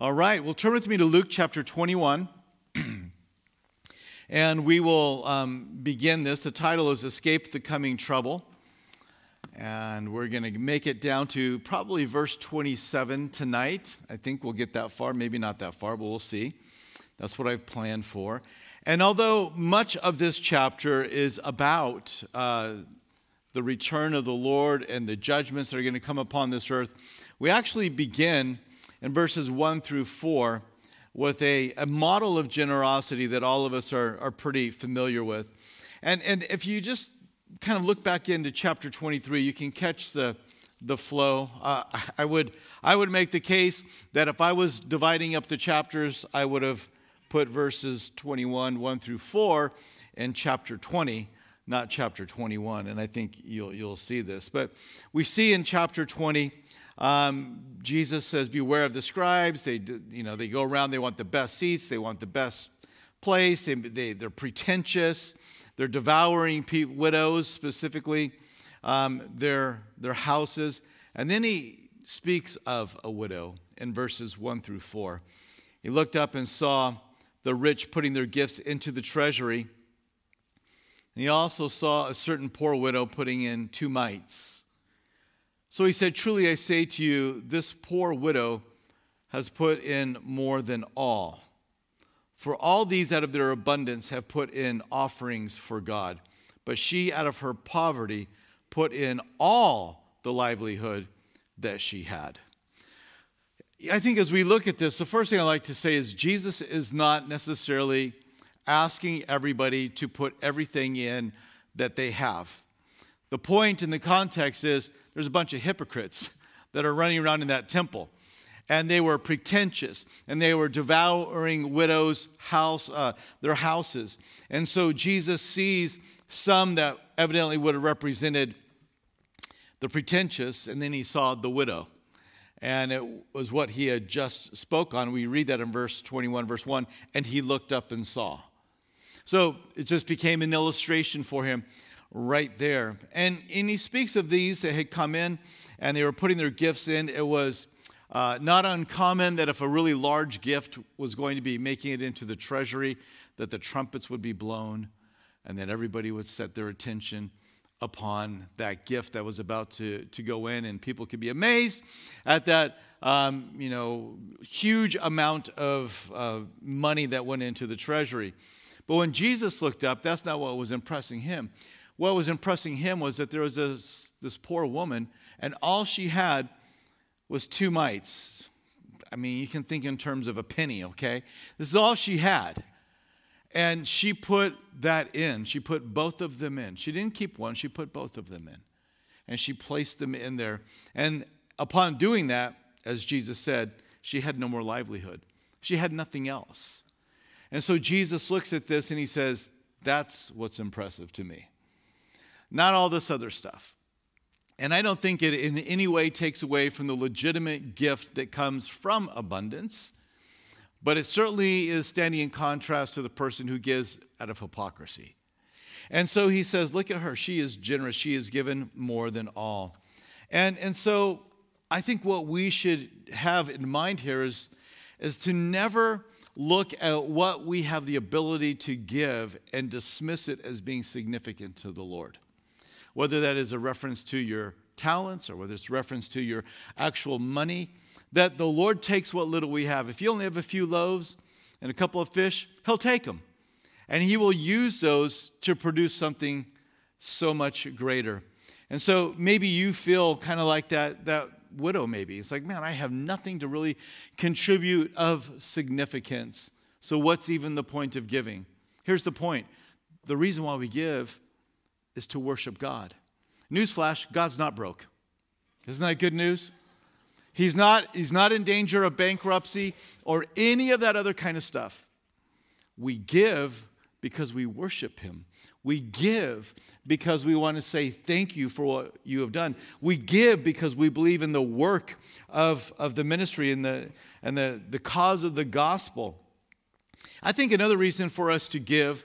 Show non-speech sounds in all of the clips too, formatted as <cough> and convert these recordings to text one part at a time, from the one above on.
All right, well, turn with me to Luke chapter 21. <clears throat> and we will um, begin this. The title is Escape the Coming Trouble. And we're going to make it down to probably verse 27 tonight. I think we'll get that far, maybe not that far, but we'll see. That's what I've planned for. And although much of this chapter is about uh, the return of the Lord and the judgments that are going to come upon this earth, we actually begin in verses 1 through 4 with a, a model of generosity that all of us are, are pretty familiar with. And, and if you just kind of look back into chapter 23, you can catch the, the flow. Uh, I, would, I would make the case that if I was dividing up the chapters, I would have put verses 21, 1 through 4 in chapter 20, not chapter 21. And I think you'll, you'll see this. But we see in chapter 20, um, Jesus says, Beware of the scribes. They, you know, they go around, they want the best seats, they want the best place, they, they, they're pretentious, they're devouring pe- widows specifically, um, their, their houses. And then he speaks of a widow in verses 1 through 4. He looked up and saw the rich putting their gifts into the treasury. And he also saw a certain poor widow putting in two mites. So he said, Truly I say to you, this poor widow has put in more than all. For all these out of their abundance have put in offerings for God. But she out of her poverty put in all the livelihood that she had. I think as we look at this, the first thing I like to say is Jesus is not necessarily asking everybody to put everything in that they have. The point in the context is there's a bunch of hypocrites that are running around in that temple. And they were pretentious, and they were devouring widows' house, uh, their houses. And so Jesus sees some that evidently would have represented the pretentious, and then he saw the widow. And it was what he had just spoke on. We read that in verse 21, verse 1, and he looked up and saw. So it just became an illustration for him right there. And, and he speaks of these that had come in and they were putting their gifts in. It was uh, not uncommon that if a really large gift was going to be making it into the treasury, that the trumpets would be blown and that everybody would set their attention upon that gift that was about to, to go in, and people could be amazed at that um, you know huge amount of uh, money that went into the treasury. But when Jesus looked up, that's not what was impressing him what was impressing him was that there was this, this poor woman, and all she had was two mites. I mean, you can think in terms of a penny, okay? This is all she had. And she put that in. She put both of them in. She didn't keep one, she put both of them in. And she placed them in there. And upon doing that, as Jesus said, she had no more livelihood. She had nothing else. And so Jesus looks at this and he says, That's what's impressive to me not all this other stuff. And I don't think it in any way takes away from the legitimate gift that comes from abundance, but it certainly is standing in contrast to the person who gives out of hypocrisy. And so he says, Look at her. She is generous. She has given more than all. And, and so I think what we should have in mind here is, is to never look at what we have the ability to give and dismiss it as being significant to the Lord whether that is a reference to your talents or whether it's reference to your actual money, that the Lord takes what little we have. If you only have a few loaves and a couple of fish, He'll take them. And He will use those to produce something so much greater. And so maybe you feel kind of like that, that widow, maybe. It's like, man, I have nothing to really contribute of significance. So what's even the point of giving? Here's the point the reason why we give is to worship God. Newsflash God's not broke. Isn't that good news? He's not, he's not in danger of bankruptcy or any of that other kind of stuff. We give because we worship Him. We give because we want to say thank you for what you have done. We give because we believe in the work of, of the ministry and, the, and the, the cause of the gospel. I think another reason for us to give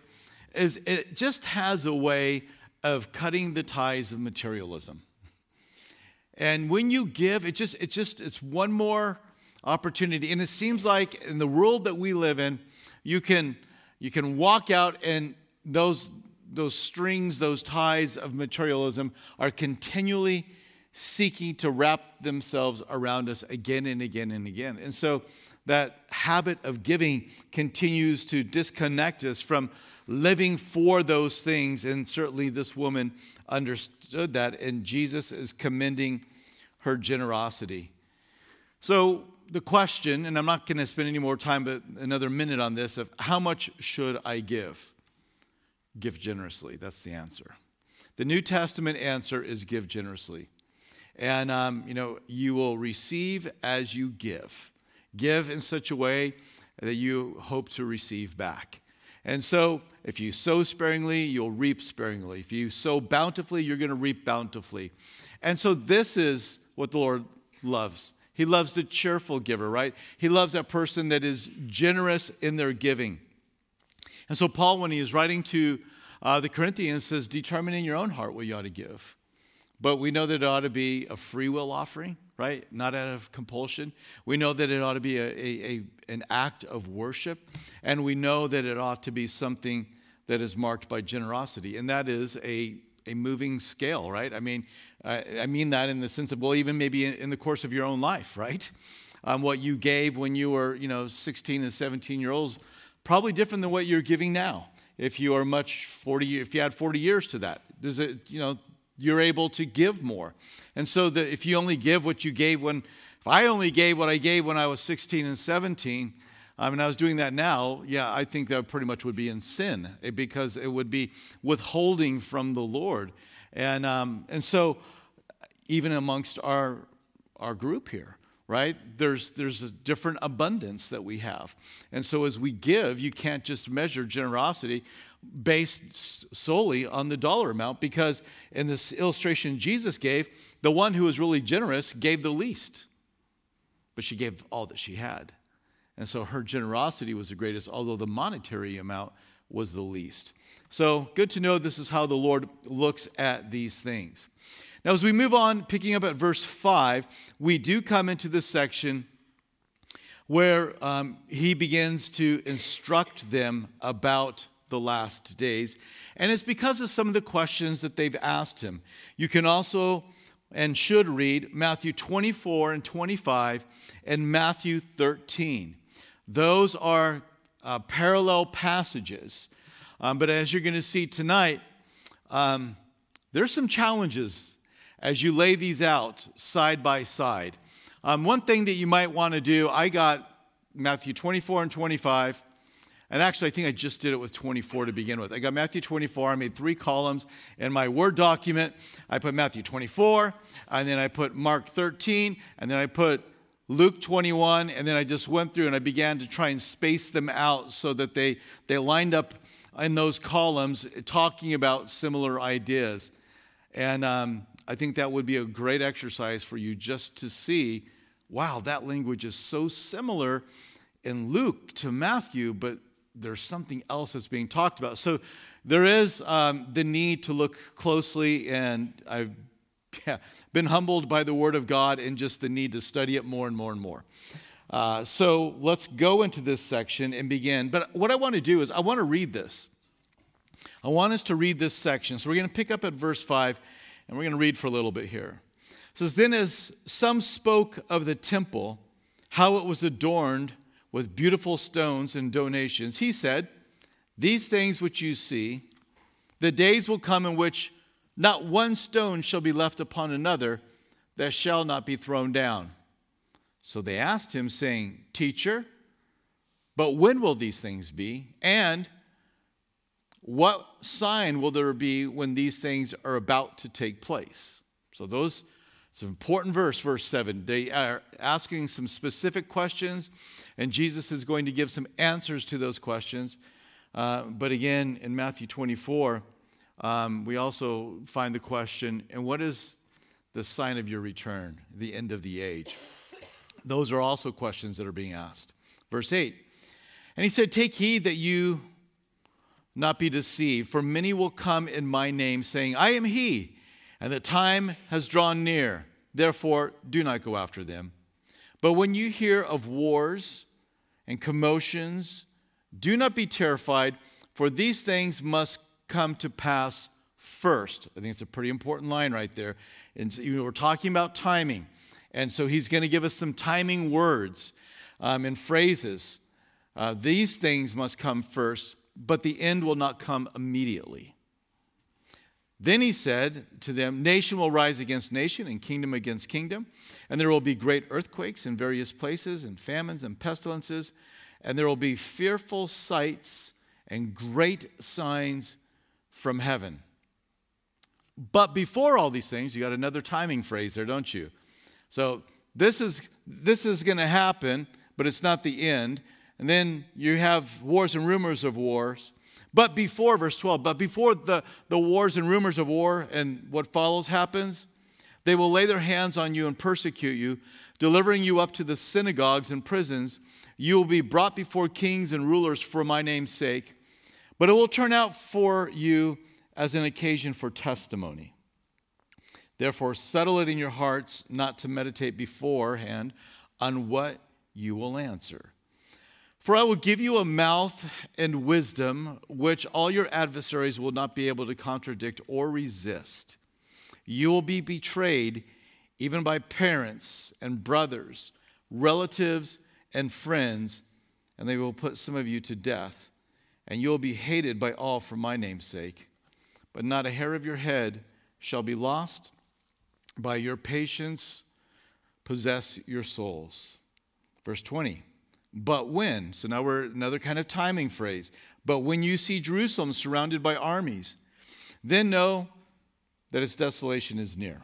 is it just has a way of cutting the ties of materialism. And when you give, it just, it just, it's one more opportunity. And it seems like in the world that we live in, you can, you can walk out and those, those strings, those ties of materialism are continually seeking to wrap themselves around us again and again and again. And so that habit of giving continues to disconnect us from living for those things. And certainly this woman understood that, and Jesus is commending her generosity. So the question, and I'm not going to spend any more time, but another minute on this of how much should I give? Give generously. That's the answer. The New Testament answer is give generously. And, um, you know, you will receive as you give. Give in such a way that you hope to receive back. And so, if you sow sparingly, you'll reap sparingly. If you sow bountifully, you're going to reap bountifully. And so, this is what the Lord loves. He loves the cheerful giver, right? He loves that person that is generous in their giving. And so, Paul, when he is writing to uh, the Corinthians, says, Determine in your own heart what you ought to give. But we know that it ought to be a free will offering, right? Not out of compulsion. We know that it ought to be a, a, a, an act of worship. And we know that it ought to be something that is marked by generosity. And that is a, a moving scale, right? I mean, I, I mean that in the sense of, well, even maybe in, in the course of your own life, right? Um, what you gave when you were, you know, 16 and 17 year olds, probably different than what you're giving now. If you are much 40, if you had 40 years to that, does it, you know, you're able to give more. And so that if you only give what you gave when, if I only gave what I gave when I was 16 and 17, I mean, I was doing that now, yeah, I think that pretty much would be in sin eh, because it would be withholding from the Lord. And, um, and so, even amongst our, our group here, right, there's, there's a different abundance that we have. And so, as we give, you can't just measure generosity based solely on the dollar amount because in this illustration Jesus gave, the one who was really generous gave the least, but she gave all that she had. And so her generosity was the greatest, although the monetary amount was the least. So good to know this is how the Lord looks at these things. Now, as we move on, picking up at verse 5, we do come into this section where um, he begins to instruct them about the last days. And it's because of some of the questions that they've asked him. You can also and should read Matthew 24 and 25 and Matthew 13. Those are uh, parallel passages. Um, but as you're going to see tonight, um, there's some challenges as you lay these out side by side. Um, one thing that you might want to do, I got Matthew 24 and 25 and actually, I think I just did it with 24 to begin with. I got Matthew 24. I made three columns in my Word document. I put Matthew 24, and then I put Mark 13, and then I put Luke 21, and then I just went through and I began to try and space them out so that they, they lined up in those columns talking about similar ideas. And um, I think that would be a great exercise for you just to see wow, that language is so similar in Luke to Matthew, but there's something else that's being talked about. So there is um, the need to look closely, and I've <laughs> yeah, been humbled by the Word of God and just the need to study it more and more and more. Uh, so let's go into this section and begin. But what I want to do is I want to read this. I want us to read this section. So we're going to pick up at verse 5 and we're going to read for a little bit here. It says, Then as some spoke of the temple, how it was adorned with beautiful stones and donations, he said, These things which you see, the days will come in which not one stone shall be left upon another that shall not be thrown down. So they asked him, saying, Teacher, but when will these things be? And what sign will there be when these things are about to take place? So those it's an important verse, verse 7. They are asking some specific questions, and Jesus is going to give some answers to those questions. Uh, but again, in Matthew 24, um, we also find the question and what is the sign of your return, the end of the age? Those are also questions that are being asked. Verse 8 And he said, Take heed that you not be deceived, for many will come in my name, saying, I am he and the time has drawn near. Therefore, do not go after them. But when you hear of wars and commotions, do not be terrified, for these things must come to pass first. I think it's a pretty important line right there. And so, we're talking about timing. And so he's going to give us some timing words um, and phrases. Uh, these things must come first, but the end will not come immediately. Then he said to them, Nation will rise against nation and kingdom against kingdom, and there will be great earthquakes in various places, and famines and pestilences, and there will be fearful sights and great signs from heaven. But before all these things, you got another timing phrase there, don't you? So this is this is going to happen, but it's not the end. And then you have wars and rumors of wars. But before, verse 12, but before the, the wars and rumors of war and what follows happens, they will lay their hands on you and persecute you, delivering you up to the synagogues and prisons. You will be brought before kings and rulers for my name's sake, but it will turn out for you as an occasion for testimony. Therefore, settle it in your hearts not to meditate beforehand on what you will answer. For I will give you a mouth and wisdom which all your adversaries will not be able to contradict or resist. You will be betrayed even by parents and brothers, relatives and friends, and they will put some of you to death. And you will be hated by all for my name's sake. But not a hair of your head shall be lost. By your patience, possess your souls. Verse 20. But when, so now we're another kind of timing phrase, but when you see Jerusalem surrounded by armies, then know that its desolation is near.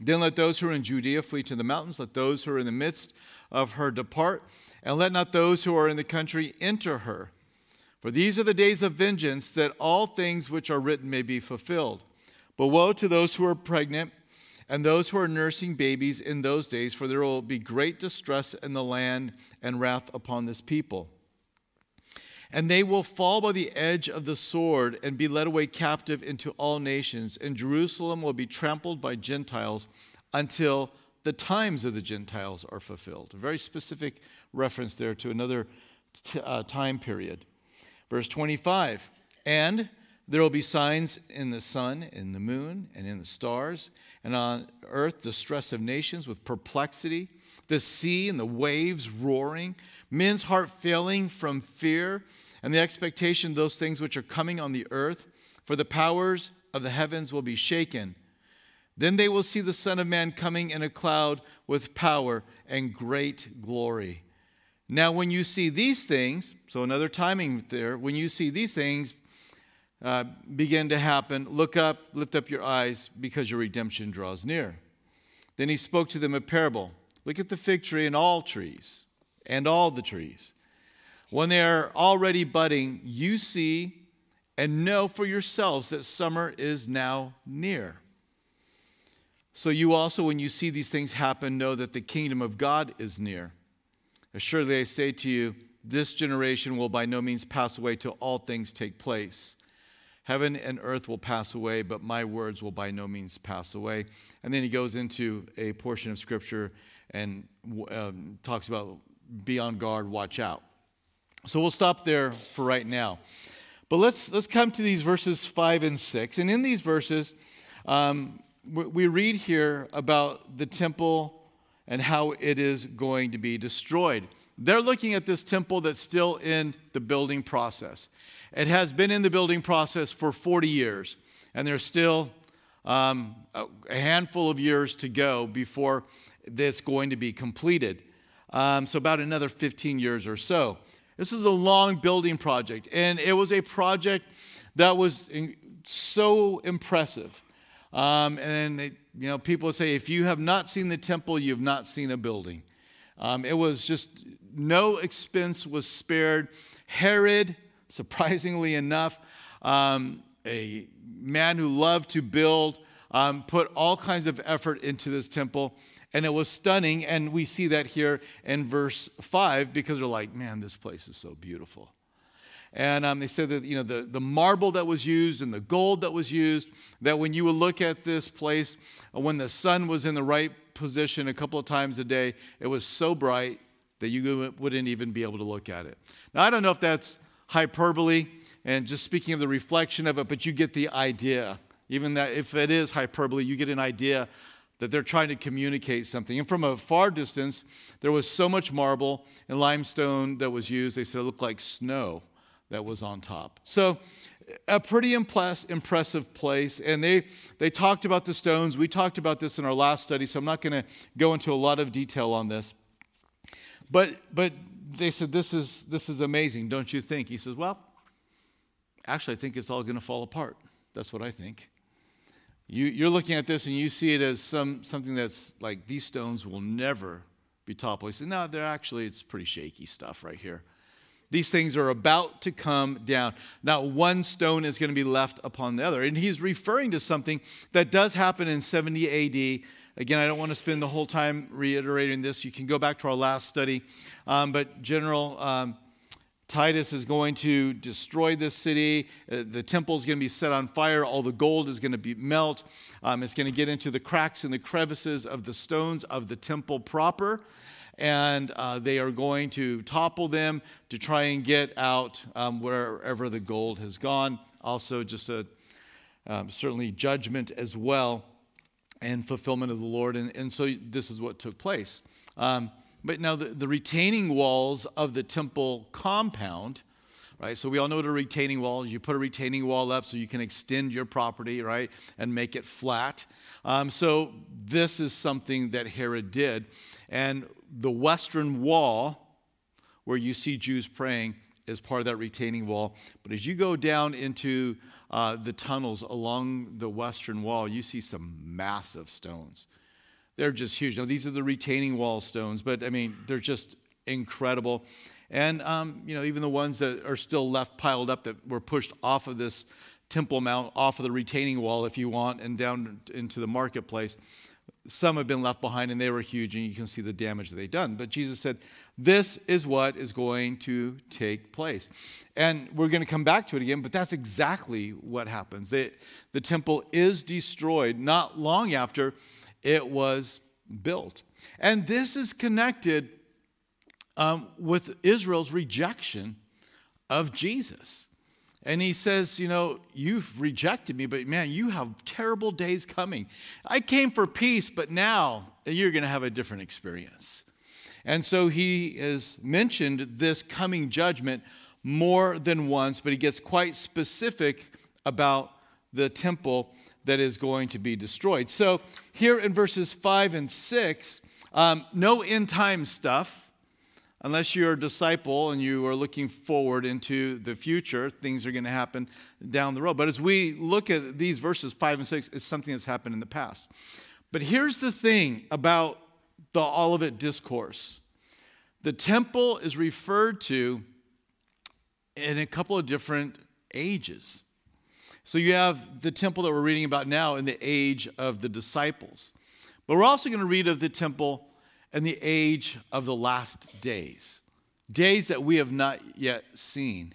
Then let those who are in Judea flee to the mountains, let those who are in the midst of her depart, and let not those who are in the country enter her. For these are the days of vengeance, that all things which are written may be fulfilled. But woe to those who are pregnant and those who are nursing babies in those days, for there will be great distress in the land and wrath upon this people. And they will fall by the edge of the sword and be led away captive into all nations, and Jerusalem will be trampled by Gentiles until the times of the Gentiles are fulfilled. A very specific reference there to another t- uh, time period. Verse 25 And there will be signs in the sun, in the moon, and in the stars, and on earth distress of nations with perplexity the sea and the waves roaring, men's heart failing from fear and the expectation of those things which are coming on the earth, for the powers of the heavens will be shaken. Then they will see the Son of Man coming in a cloud with power and great glory. Now, when you see these things, so another timing there, when you see these things uh, begin to happen, look up, lift up your eyes, because your redemption draws near. Then he spoke to them a parable. Look at the fig tree and all trees, and all the trees. When they are already budding, you see and know for yourselves that summer is now near. So you also, when you see these things happen, know that the kingdom of God is near. Assuredly, I say to you, this generation will by no means pass away till all things take place. Heaven and earth will pass away, but my words will by no means pass away. And then he goes into a portion of scripture and um, talks about be on guard, watch out. So we'll stop there for right now. But let's, let's come to these verses 5 and 6. And in these verses, um, we read here about the temple and how it is going to be destroyed. They're looking at this temple that's still in the building process. It has been in the building process for 40 years, and there's still um, a handful of years to go before that's going to be completed. Um, so, about another 15 years or so. This is a long building project, and it was a project that was so impressive. Um, and they, you know, people say, if you have not seen the temple, you have not seen a building. Um, it was just no expense was spared. Herod, surprisingly enough, um, a man who loved to build, um, put all kinds of effort into this temple and it was stunning. And we see that here in verse 5 because they're like, man, this place is so beautiful. And um, they said that, you know, the, the marble that was used and the gold that was used, that when you would look at this place, when the sun was in the right position a couple of times a day. It was so bright that you wouldn't even be able to look at it. Now, I don't know if that's hyperbole and just speaking of the reflection of it, but you get the idea. Even that, if it is hyperbole, you get an idea that they're trying to communicate something. And from a far distance, there was so much marble and limestone that was used, they said it looked like snow that was on top. So, a pretty impressive place. And they, they talked about the stones. We talked about this in our last study, so I'm not going to go into a lot of detail on this. But, but they said, this is, this is amazing, don't you think? He says, Well, actually, I think it's all going to fall apart. That's what I think. You, you're looking at this and you see it as some, something that's like these stones will never be toppled. He said, No, they're actually, it's pretty shaky stuff right here. These things are about to come down. Not one stone is going to be left upon the other. And he's referring to something that does happen in 70 AD. Again, I don't want to spend the whole time reiterating this. You can go back to our last study. Um, but General um, Titus is going to destroy this city. Uh, the temple is going to be set on fire. All the gold is going to be melt. Um, it's going to get into the cracks and the crevices of the stones of the temple proper and uh, they are going to topple them to try and get out um, wherever the gold has gone. Also, just a um, certainly judgment as well and fulfillment of the Lord. And, and so this is what took place. Um, but now the, the retaining walls of the temple compound right? So we all know what a retaining wall is. You put a retaining wall up so you can extend your property, right, and make it flat. Um, so this is something that Herod did. And the western wall, where you see Jews praying, is part of that retaining wall. But as you go down into uh, the tunnels along the western wall, you see some massive stones. They're just huge. Now, these are the retaining wall stones, but I mean, they're just incredible. And, um, you know, even the ones that are still left piled up that were pushed off of this Temple Mount, off of the retaining wall, if you want, and down into the marketplace, some have been left behind and they were huge, and you can see the damage they've done. But Jesus said, This is what is going to take place. And we're going to come back to it again, but that's exactly what happens. the temple is destroyed not long after it was built. And this is connected um, with Israel's rejection of Jesus. And he says, You know, you've rejected me, but man, you have terrible days coming. I came for peace, but now you're going to have a different experience. And so he has mentioned this coming judgment more than once, but he gets quite specific about the temple that is going to be destroyed. So here in verses 5 and 6, um, no end time stuff Unless you're a disciple and you are looking forward into the future, things are going to happen down the road. But as we look at these verses, five and six, it's something that's happened in the past. But here's the thing about the Olivet discourse the temple is referred to in a couple of different ages. So you have the temple that we're reading about now in the age of the disciples. But we're also going to read of the temple and the age of the last days, days that we have not yet seen.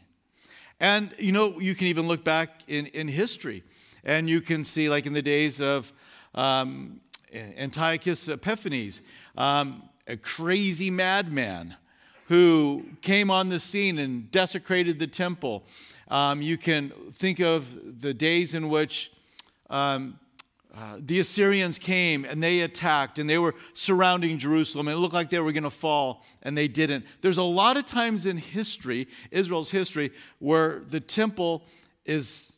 And you know, you can even look back in, in history and you can see, like in the days of um, Antiochus Epiphanes, um, a crazy madman who came on the scene and desecrated the temple. Um, you can think of the days in which um, uh, the Assyrians came and they attacked and they were surrounding Jerusalem and it looked like they were going to fall and they didn't. There's a lot of times in history, Israel's history, where the temple is,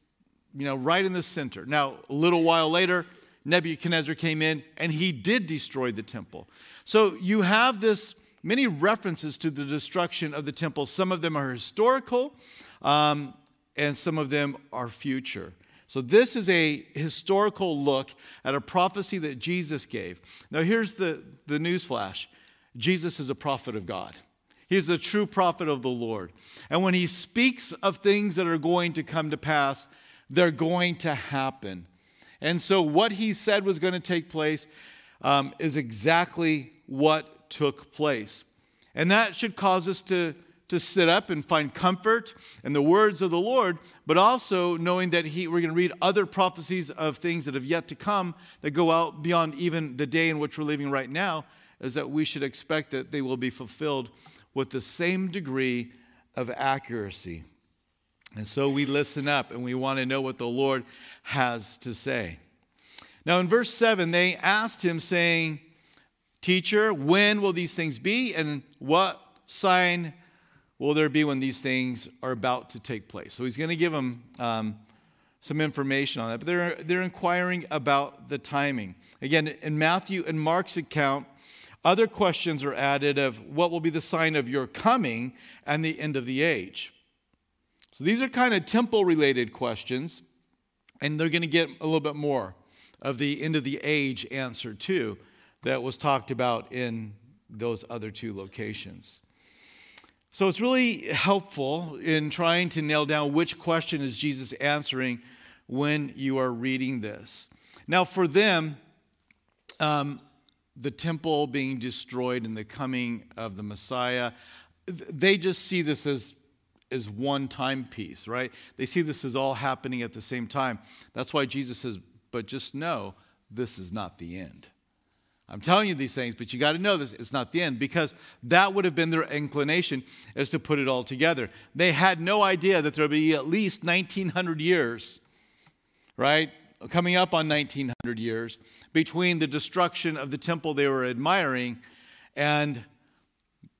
you know, right in the center. Now, a little while later, Nebuchadnezzar came in and he did destroy the temple. So you have this many references to the destruction of the temple. Some of them are historical, um, and some of them are future. So, this is a historical look at a prophecy that Jesus gave. Now, here's the, the news flash Jesus is a prophet of God. He's a true prophet of the Lord. And when he speaks of things that are going to come to pass, they're going to happen. And so, what he said was going to take place um, is exactly what took place. And that should cause us to, to sit up and find comfort in the words of the Lord, but also knowing that he, we're going to read other prophecies of things that have yet to come that go out beyond even the day in which we're living right now, is that we should expect that they will be fulfilled with the same degree of accuracy. And so we listen up and we want to know what the Lord has to say. Now, in verse 7, they asked him, saying, Teacher, when will these things be? And what sign will there be when these things are about to take place? So he's going to give them um, some information on that. But they're, they're inquiring about the timing. Again, in Matthew and Mark's account, other questions are added of what will be the sign of your coming and the end of the age. So these are kind of temple related questions, and they're going to get a little bit more of the end of the age answer too that was talked about in those other two locations. So it's really helpful in trying to nail down which question is Jesus answering when you are reading this. Now, for them, um, the temple being destroyed and the coming of the Messiah, they just see this as, as one timepiece, right? They see this as all happening at the same time. That's why Jesus says, but just know this is not the end. I'm telling you these things, but you got to know this. It's not the end because that would have been their inclination is to put it all together. They had no idea that there would be at least 1900 years, right? Coming up on 1900 years between the destruction of the temple they were admiring and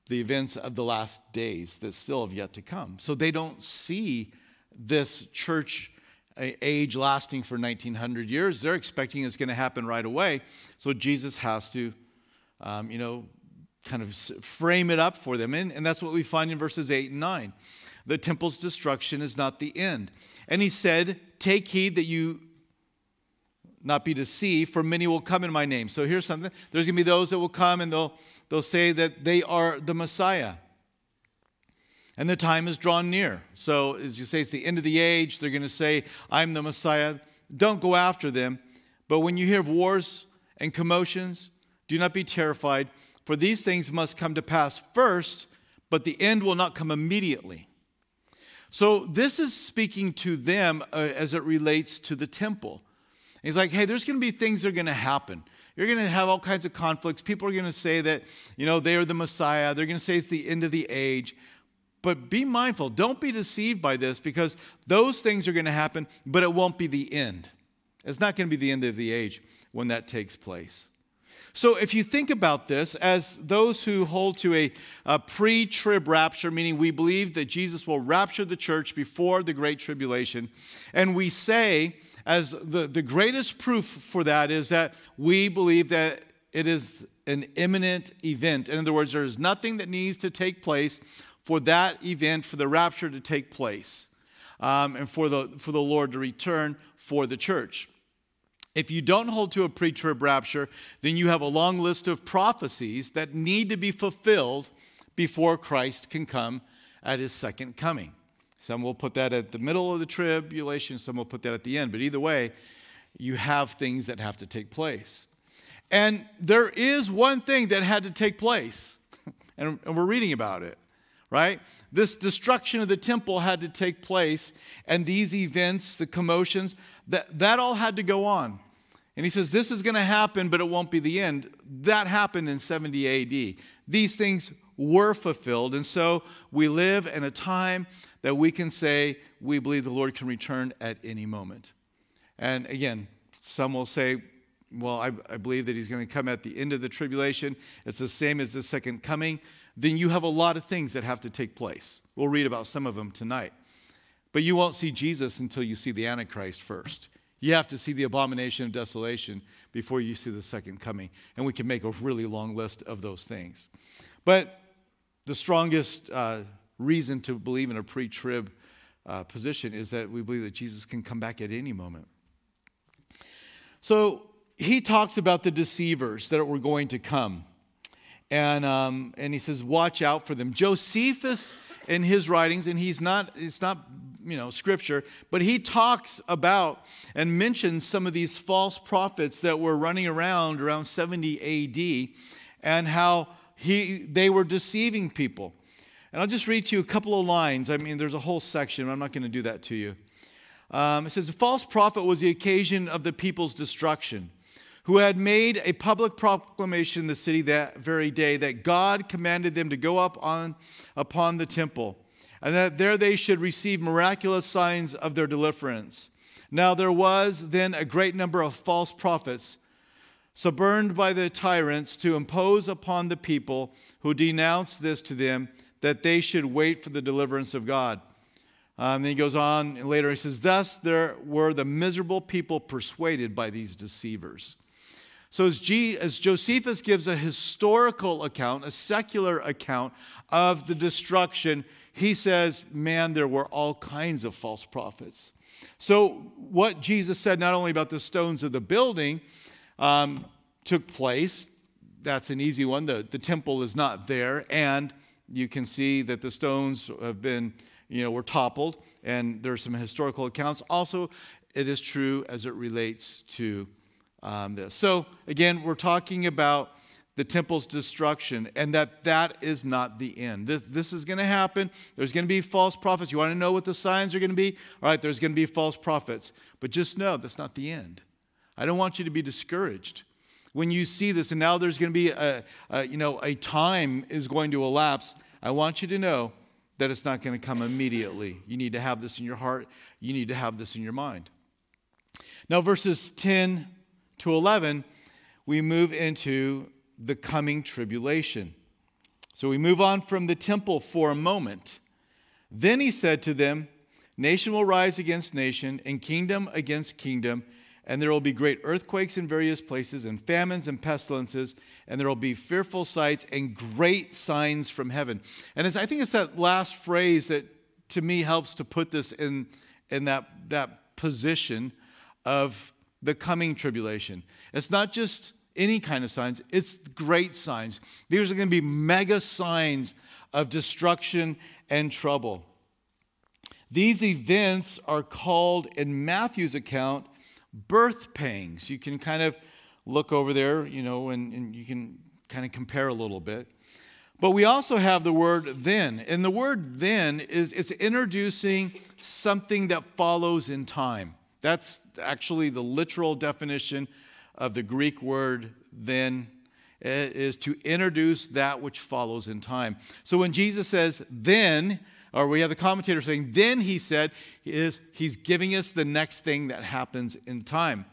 the events of the last days that still have yet to come. So they don't see this church age lasting for 1900 years. They're expecting it's going to happen right away. So Jesus has to, um, you know, kind of frame it up for them. And, and that's what we find in verses 8 and 9. The temple's destruction is not the end. And he said, Take heed that you not be deceived, for many will come in my name. So here's something there's going to be those that will come and they'll, they'll say that they are the Messiah and the time is drawn near. So, as you say, it's the end of the age. They're going to say, I'm the Messiah. Don't go after them. But when you hear of wars and commotions, do not be terrified, for these things must come to pass first, but the end will not come immediately. So, this is speaking to them uh, as it relates to the temple. He's like, hey, there's going to be things that are going to happen. You're going to have all kinds of conflicts. People are going to say that, you know, they are the Messiah. They're going to say it's the end of the age. But be mindful, don't be deceived by this because those things are going to happen, but it won't be the end. It's not going to be the end of the age when that takes place. So, if you think about this as those who hold to a, a pre trib rapture, meaning we believe that Jesus will rapture the church before the Great Tribulation, and we say, as the, the greatest proof for that is that we believe that it is an imminent event. In other words, there is nothing that needs to take place for that event, for the rapture to take place, um, and for the, for the Lord to return for the church. If you don't hold to a pre trib rapture, then you have a long list of prophecies that need to be fulfilled before Christ can come at his second coming. Some will put that at the middle of the tribulation, some will put that at the end. But either way, you have things that have to take place. And there is one thing that had to take place, <laughs> and, we're reading about it right? This destruction of the temple had to take place, and these events, the commotions, that, that all had to go on. And he says, This is going to happen, but it won't be the end. That happened in 70 AD. These things were fulfilled. And so we live in a time that we can say we believe the Lord can return at any moment. And again, some will say, well, I, I believe that he's going to come at the end of the tribulation. It's the same as the second coming then you have a lot of things that have to take place. We'll read about some of them tonight. But you won't see Jesus until you see the Antichrist first. You have to see the abomination of desolation before you see the second coming. And we can make a really long list of those things. But the strongest uh, reason to believe in a pre trib uh, position is that we believe that Jesus can come back at any moment. So he talks about the deceivers that were going to come. And, um, and he says, watch out for them. Josephus, in his writings, and he's not, it's not, you know, scripture, but he talks about and mentions some of these false prophets that were running around around 70 AD and how he, they were deceiving people. And I'll just read to you a couple of lines. I mean, there's a whole section, I'm not going to do that to you. Um, it says, The false prophet was the occasion of the people's destruction, who had made a public proclamation in the city that very day that God commanded them to go up on, upon the temple, and that there they should receive miraculous signs of their deliverance. Now there was then a great number of false prophets, suborned by the tyrants to impose upon the people who denounced this to them that they should wait for the deliverance of God. Um, then he goes on and later, he says, Thus there were the miserable people persuaded by these deceivers. So as, G, as Josephus gives a historical account, a secular account of the destruction, he says, Man, there were all kinds of false prophets. So, what Jesus said, not only about the stones of the building, um, took place. That's an easy one. The, the temple is not there, and you can see that the stones have been, you know, were toppled, and there's some historical accounts. Also, it is true as it relates to um, this. So, again, we're talking about the temple's destruction and that that is not the end. This, this is going to happen. There's going to be false prophets. You want to know what the signs are going to be? All right, there's going to be false prophets. But just know that's not the end. I don't want you to be discouraged when you see this and now there's going to be a, a, you know a time is going to elapse i want you to know that it's not going to come immediately. You need to have this in your heart. You need to have this in your mind. Now verses 10 to 11 we move into the coming tribulation. So we move on from the temple for a moment. Then he said to them nation will rise against nation and kingdom against kingdom and there will be great earthquakes in various places, and famines and pestilences, and there will be fearful sights and great signs from heaven. And I think it's that last phrase that to me helps to put this in, in that, that position of the coming tribulation. It's not just any kind of signs, it's great signs. These are going to be mega signs of destruction and trouble. These events are called in Matthew's account birth pangs. You can kind of look over there, you know, and, and you can kind of compare a little bit. But we also have the word then. And the word then is it's introducing something that follows in time. That's actually the literal definition of the Greek word then. It is to introduce that which follows in time. So when Jesus says then, or we have the commentator saying, then he said, is he's giving us the next thing that happens in time.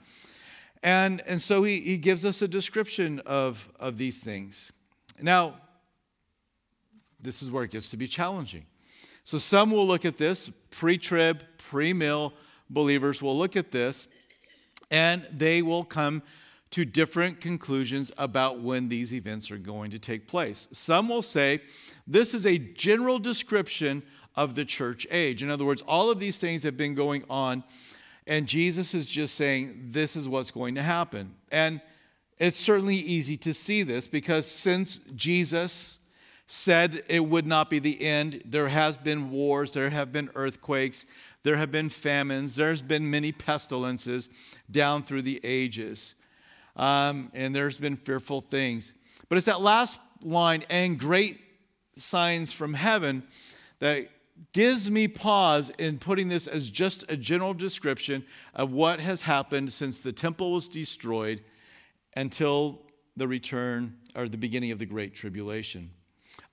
And, and so he, he gives us a description of, of these things. Now, this is where it gets to be challenging. So some will look at this, pre trib, pre mill believers will look at this, and they will come to different conclusions about when these events are going to take place. Some will say this is a general description of the church age. In other words, all of these things have been going on, and Jesus is just saying, This is what's going to happen. And it's certainly easy to see this because since Jesus said it would not be the end, there has been wars, there have been earthquakes, there have been famines, there's been many pestilences down through the ages. Um, and there's been fearful things. But it's that last line, and great signs from heaven, that gives me pause in putting this as just a general description of what has happened since the temple was destroyed until the return or the beginning of the Great Tribulation.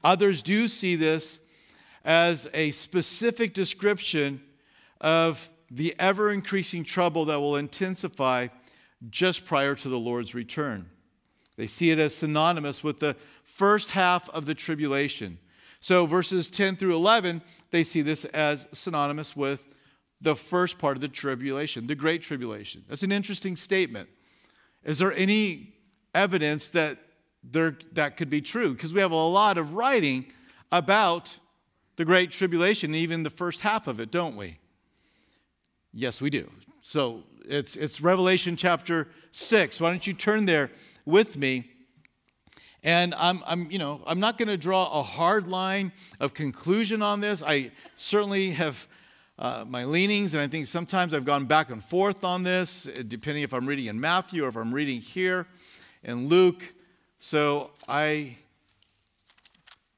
Others do see this as a specific description of the ever increasing trouble that will intensify just prior to the Lord's return. They see it as synonymous with the first half of the tribulation. So, verses 10 through 11, they see this as synonymous with the first part of the tribulation, the Great Tribulation. That's an interesting statement. Is there any evidence that there, that could be true? Because we have a lot of writing about the Great Tribulation, even the first half of it, don't we? Yes, we do. So it's, it's Revelation chapter 6. Why don't you turn there with me? And I'm, I'm, you know, I'm not going to draw a hard line of conclusion on this. I certainly have uh, my leanings, and I think sometimes I've gone back and forth on this, depending if I'm reading in Matthew or if I'm reading here in Luke. So I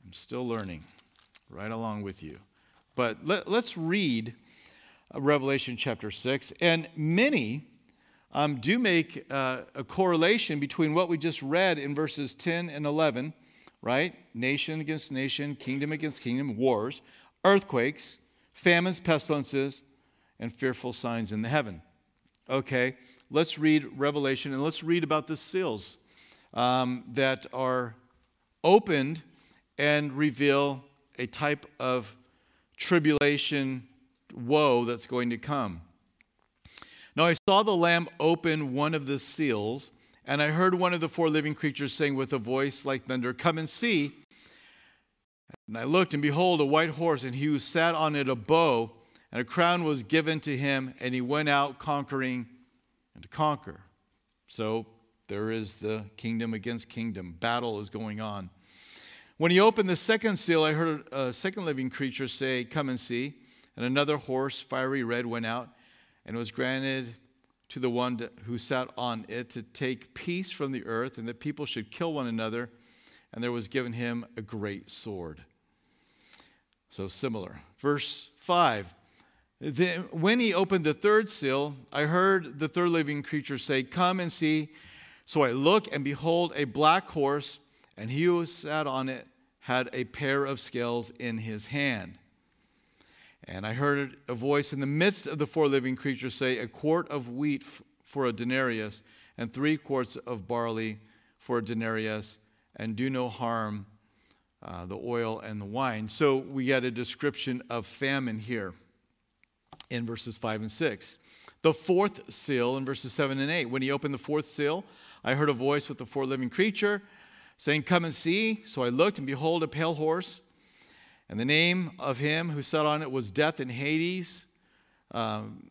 am still learning. right along with you. But let, let's read uh, Revelation chapter 6. And many um, do make uh, a correlation between what we just read in verses 10 and 11, right? Nation against nation, kingdom against kingdom, wars, earthquakes, famines, pestilences, and fearful signs in the heaven. Okay, let's read Revelation and let's read about the seals um, that are opened and reveal a type of tribulation woe that's going to come. Now I saw the Lamb open one of the seals, and I heard one of the four living creatures saying with a voice like thunder, Come and see. And I looked, and behold, a white horse, and he who sat on it a bow, and a crown was given to him, and he went out conquering and to conquer. So there is the kingdom against kingdom. Battle is going on. When he opened the second seal, I heard a second living creature say, Come and see. And another horse, fiery red, went out, and was granted to the one who sat on it to take peace from the earth, and that people should kill one another. And there was given him a great sword. So similar. Verse 5 then, When he opened the third seal, I heard the third living creature say, Come and see. So I looked, and behold, a black horse, and he who sat on it had a pair of scales in his hand. And I heard a voice in the midst of the four living creatures say, A quart of wheat for a denarius, and three quarts of barley for a denarius, and do no harm uh, the oil and the wine. So we get a description of famine here in verses 5 and 6. The fourth seal in verses 7 and 8. When he opened the fourth seal, I heard a voice with the four living creature saying, Come and see. So I looked, and behold, a pale horse and the name of him who sat on it was Death and Hades. Um,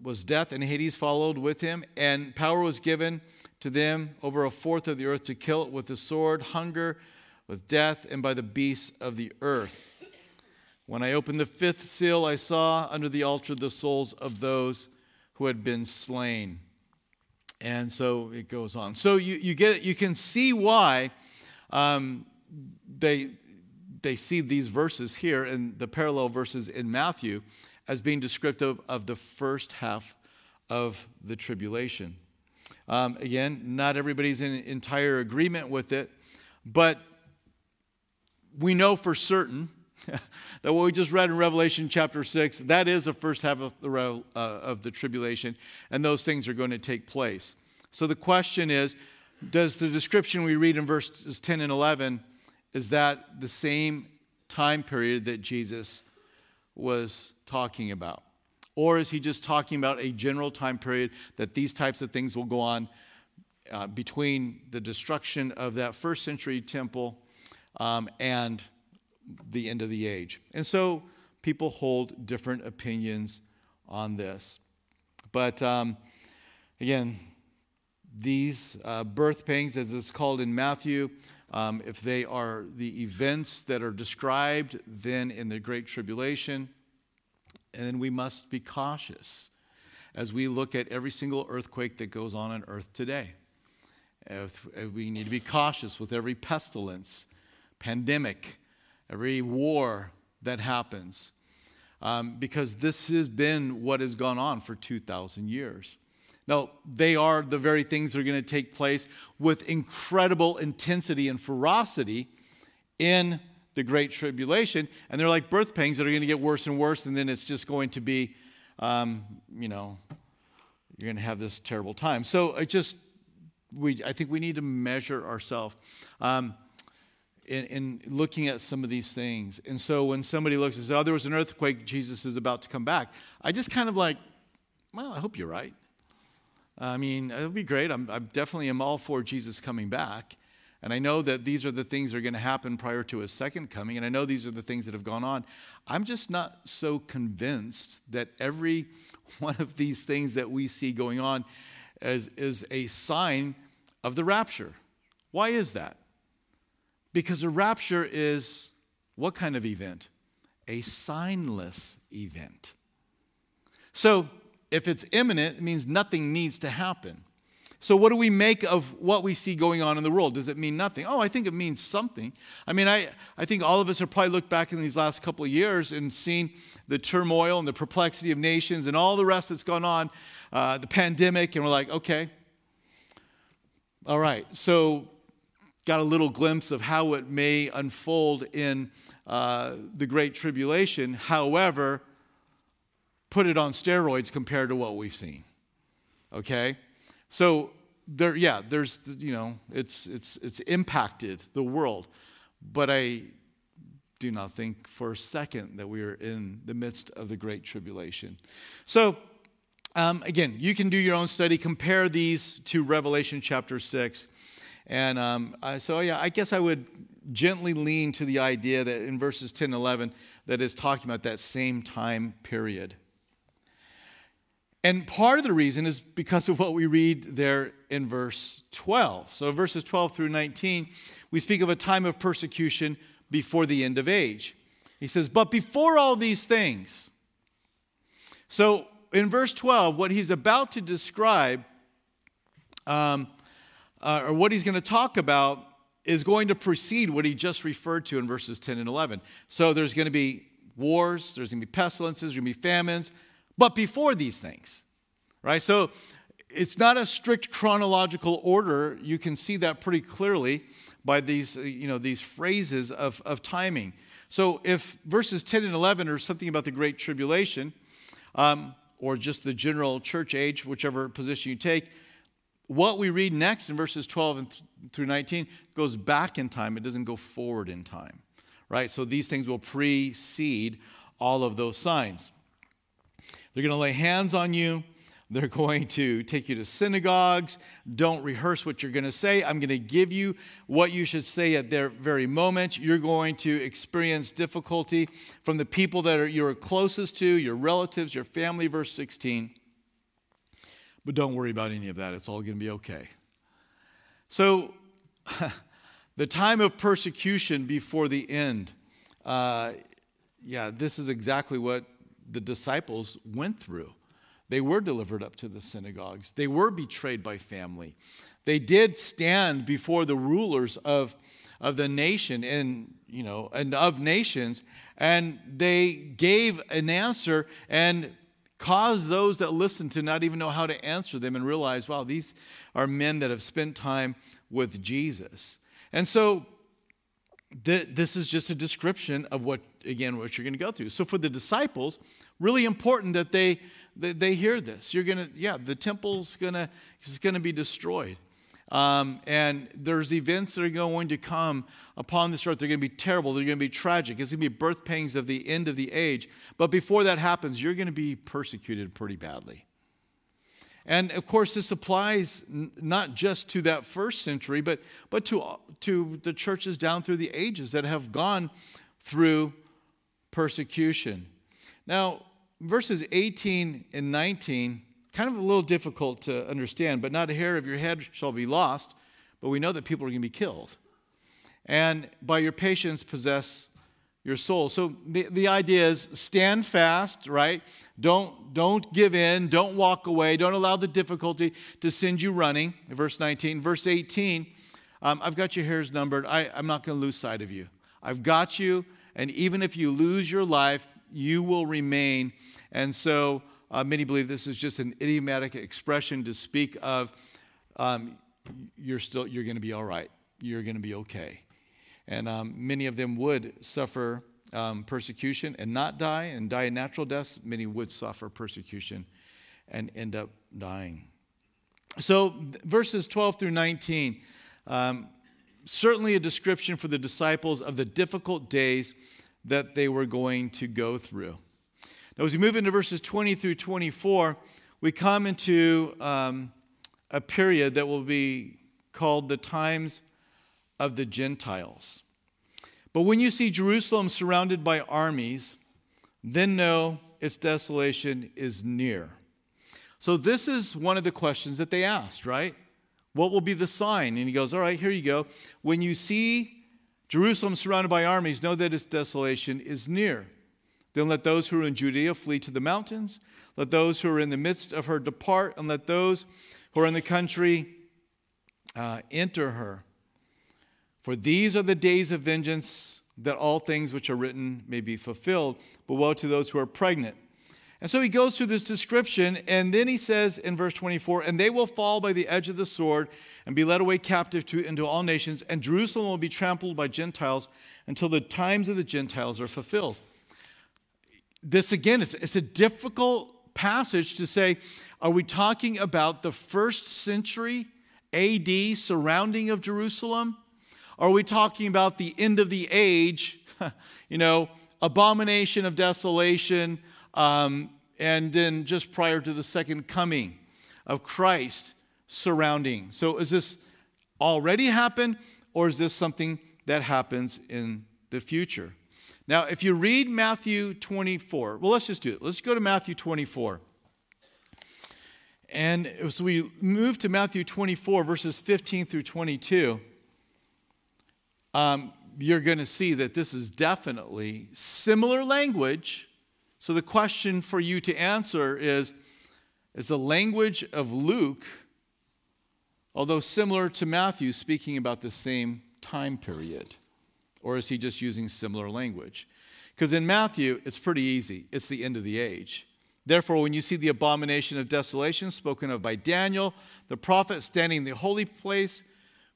was death and Hades followed with him, and power was given to them over a fourth of the earth to kill it with the sword, hunger, with death, and by the beasts of the earth. When I opened the fifth seal, I saw under the altar the souls of those who had been slain. And so it goes on. So you, you get you can see why um, they they see these verses here and the parallel verses in Matthew as being descriptive of the first half of the tribulation. Um, again, not everybody's in entire agreement with it, but we know for certain <laughs> that what we just read in Revelation chapter 6, that is the first half of the, uh, of the tribulation, and those things are going to take place. So the question is does the description we read in verses 10 and 11 is that the same time period that Jesus was talking about? Or is he just talking about a general time period that these types of things will go on uh, between the destruction of that first century temple um, and the end of the age? And so people hold different opinions on this. But um, again, these uh, birth pangs, as it's called in Matthew, um, if they are the events that are described then in the Great Tribulation, and then we must be cautious as we look at every single earthquake that goes on on earth today. If, if we need to be cautious with every pestilence, pandemic, every war that happens, um, because this has been what has gone on for 2,000 years. Now, they are the very things that are going to take place with incredible intensity and ferocity in the Great Tribulation. And they're like birth pangs that are going to get worse and worse, and then it's just going to be, um, you know, you're going to have this terrible time. So it just, we, I think we need to measure ourselves. Um, in, in, looking at some of these things. And so when somebody looks and says, oh, there was an earthquake, Jesus is about to come back, I just kind of like, well, I hope you're right. I mean, it would be great. I'm, I definitely am all for Jesus coming back. And I know that these are the things that are going to happen prior to his second coming. And I know these are the things that have gone on. I'm just not so convinced that every <laughs> one of these things that we see going on is, is a sign of the rapture. Why is that? Because a rapture is what kind of event? A signless event. So if it's imminent, it means nothing needs to happen. So, what do we make of what we see going on in the world? Does it mean nothing? Oh, I think it means something. I mean, I, I think all of us have probably looked back in these last couple of years and seen the turmoil and the perplexity of nations and all the rest that's gone on, uh, the pandemic, and we're like, okay, all right. So, got a little glimpse of how it may unfold in uh, the Great Tribulation. However, put it on steroids compared to what we've seen. Okay? So there, yeah, there's, you know, it's, it's, it's impacted the world. But I do not think for a second that we are in the midst of the Great Tribulation. So, um, again, you can do your own study, compare these to Revelation chapter 6. And um, so, yeah, I guess I would gently lean to the idea that in verses 10 and 11, that is talking about that same time period. And part of the reason is because of what we read there in verse 12. So, verses 12 through 19, we speak of a time of persecution before the end of age. He says, But before all these things. So, in verse 12, what he's about to describe, um, uh, or what he's going to talk about, is going to precede what he just referred to in verses 10 and 11. So, there's going to be wars, there's going to be pestilences, there's going to be famines, but before these things, right? So it's not a strict chronological order. You can see that pretty clearly by these, you know, these phrases of, of timing. So if verses 10 and 11 are something about the Great Tribulation, um, or just the general church age, whichever position you take, what we read next in verses 12 and th- through 19 goes back in time. It doesn't go forward in time, right? So these things will precede all of those signs. They're going to lay hands on you. They're <laughs> going to take you to synagogues. Don't rehearse what you're going to say. I'm going to give you what you should say at their very moment. You're going to experience difficulty from the people that are, you're closest to, your relatives, your family, verse 16. But don't worry about any of that. It's all going to be okay. So, <laughs> the time of persecution before the end. Uh, yeah, this is exactly what the disciples went through. They were delivered up to the synagogues, they were betrayed by family. They did stand before the rulers of, of the nation and, you know, and of nations, and they gave an answer and caused those that listened to not even know how to answer them and realize, wow, these are men that have spent time with Jesus. And so this is just a description of what, again, what you're going to go through. So for the disciples, really important that they, they, they hear this. You're going to, yeah, the temple's going to, is going to be destroyed. Um, and there's events that are going to come upon this earth. They're going to be terrible. They're going to be tragic. It's going to be birth pangs of the end of the age. But before that happens, you're going to be persecuted pretty badly. And of course, this applies not just to that first century, but, but to, to the churches down through the ages that have gone through persecution. Now, verses 18 and 19, kind of a little difficult to understand, but not a hair of your head shall be lost, but we know that people are going to be killed. And by your patience, possess your soul. So the, the idea is stand fast, right? Don't, don't give in, don't walk away, don't allow the difficulty to send you running. Verse 19. Verse 18, um, I've got your hairs numbered. I, I'm not going to lose sight of you. I've got you, and even if you lose your life, you will remain. And so uh, many believe this is just an idiomatic expression to speak of um, you're still you're going to be all right. You're going to be okay. And um, many of them would suffer um, persecution and not die and die a natural deaths. Many would suffer persecution and end up dying. So, verses 12 through 19, um, certainly a description for the disciples of the difficult days that they were going to go through. Now, as we move into verses 20 through 24, we come into um, a period that will be called the times of the Gentiles. But when you see Jerusalem surrounded by armies, then know its desolation is near. So, this is one of the questions that they asked, right? What will be the sign? And he goes, All right, here you go. When you see Jerusalem surrounded by armies, know that its desolation is near. Then let those who are in Judea flee to the mountains. Let those who are in the midst of her depart, and let those who are in the country, uh, enter her. For these are the days of vengeance, that all things which are written may be fulfilled. But woe to those who are pregnant. And so he goes through this description, and then he says in verse 24, And they will fall by the edge of the sword and be led away captive to, into all nations, and Jerusalem will be trampled by Gentiles until the times of the Gentiles are fulfilled. This again, it's, it's a difficult passage to say, are we talking about the first century AD surrounding of Jerusalem? Are we talking about the end of the age, <laughs> you know, abomination of desolation, um, and then just prior to the second coming of Christ surrounding? So is this already happened, or is this something that happens in the future? Now, if you read Matthew 24, well, let's just do it. Let's go to Matthew 24. And as we move to Matthew 24, verses 15 through 22, um, you're going to see that this is definitely similar language. So the question for you to answer is Is the language of Luke, although similar to Matthew, speaking about the same time period? Or is he just using similar language? Because in Matthew, it's pretty easy. It's the end of the age. Therefore, when you see the abomination of desolation spoken of by Daniel, the prophet standing in the holy place,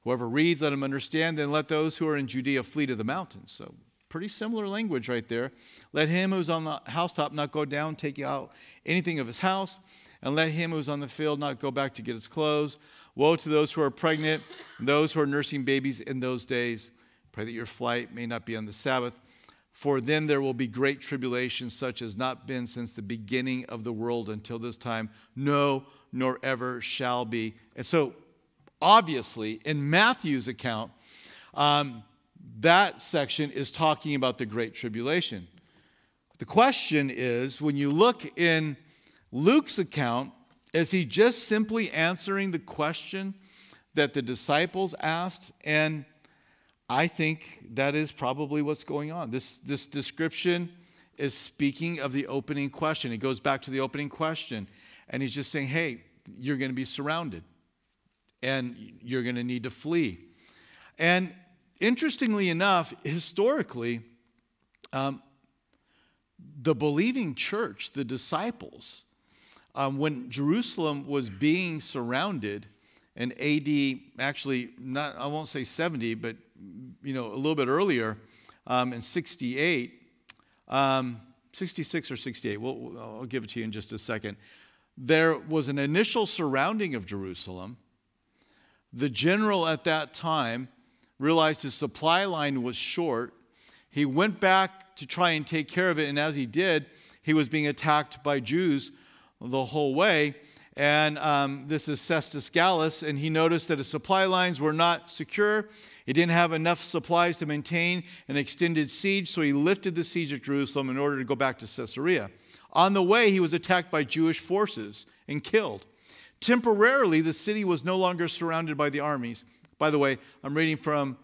whoever reads, let him understand, then let those who are in Judea flee to the mountains. So, pretty similar language right there. Let him who's on the housetop not go down, take out anything of his house, and let him who's on the field not go back to get his clothes. Woe to those who are pregnant, and those who are nursing babies in those days. Pray that your flight may not be on the Sabbath for then there will be great tribulation, such as not been since the beginning of the world until this time, no, nor ever shall be. And so, obviously, in Matthew's account, um, that section is talking about the great tribulation. The question is when you look in Luke's account, is he just simply answering the question that the disciples asked? And I think that is probably what's going on. This, this description is speaking of the opening question. It goes back to the opening question, and he's just saying, hey, you're going to be surrounded, and you're going to need to flee. And interestingly enough, historically, um, the believing church, the disciples, um, when Jerusalem was being surrounded in AD, actually, not I won't say 70, but you know, a little bit earlier um, in 68, um, 66 or 68, well, I'll give it to you in just a second. There was an initial surrounding of Jerusalem. The general at that time realized his supply line was short. He went back to try and take care of it, and as he did, he was being attacked by Jews the whole way. And um, this is Cestius Gallus, and he noticed that his supply lines were not secure. He didn't have enough supplies to maintain an extended siege, so he lifted the siege of Jerusalem in order to go back to Caesarea. On the way, he was attacked by Jewish forces and killed. Temporarily, the city was no longer surrounded by the armies. By the way, I'm reading from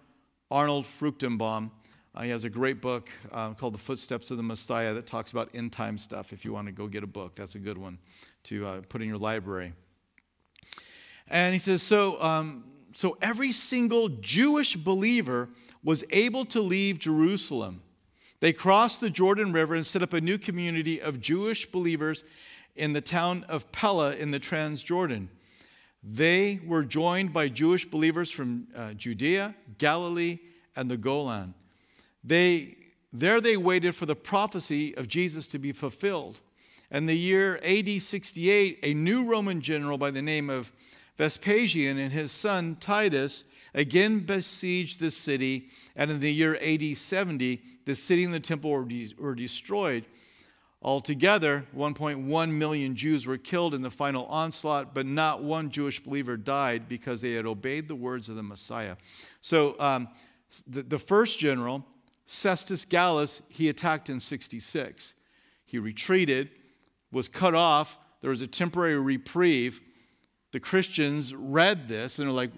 Arnold Fruchtenbaum. Uh, he has a great book uh, called The Footsteps of the Messiah that talks about end time stuff. If you want to go get a book, that's a good one to uh, put in your library. And he says, so um, so every single Jewish believer was able to leave Jerusalem. They crossed the Jordan River and set up a new community of Jewish believers in the town of Pella in the Transjordan. They were joined by Jewish believers from uh, Judea, Galilee, and the Golan. They, there they waited for the prophecy of Jesus to be fulfilled. And in the year AD 68, a new Roman general by the name of Vespasian and his son Titus again besieged the city, and in the year AD 70, the city and the temple were, de- were destroyed. Altogether, 1.1 million Jews were killed in the final onslaught, but not one Jewish believer died because they had obeyed the words of the Messiah. So, um, the, the first general, Cestius Gallus, he attacked in 66. He retreated, was cut off. There was a temporary reprieve the Christians read this and they're like,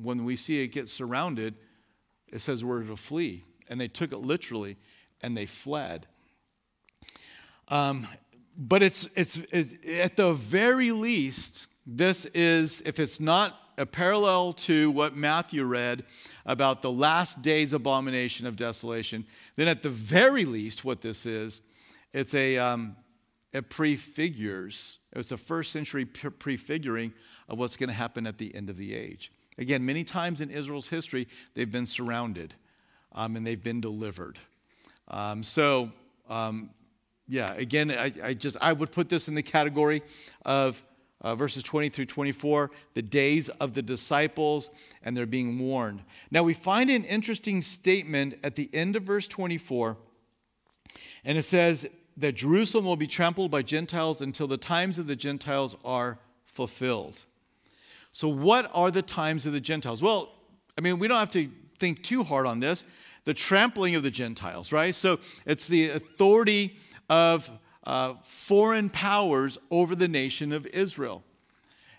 when we see it get surrounded, it says we're to flee. And they took it literally and they fled. Um, but it's, it's, it's, at the very least, this is, if it's not a parallel to what Matthew read about the last day's abomination of desolation, then at the very least, what this is, it's a, um, it prefigures, it was a first century prefiguring of what's going to happen at the end of the age. Again, many times in Israel's history, they've been surrounded um, and they've been delivered. Um, so, um, yeah, again, I, I, just I would put this in the category of uh, verses 20 through 24, the days of the disciples, and they're being warned. Now, we find an interesting statement at the end of verse 24, and it says that Jerusalem will be trampled by Gentiles until the times of the Gentiles are fulfilled. So, what are the times of the Gentiles? Well, I mean, we don't have to think too hard on this. The trampling of the Gentiles, right? So, it's the authority of uh, foreign powers over the nation of Israel.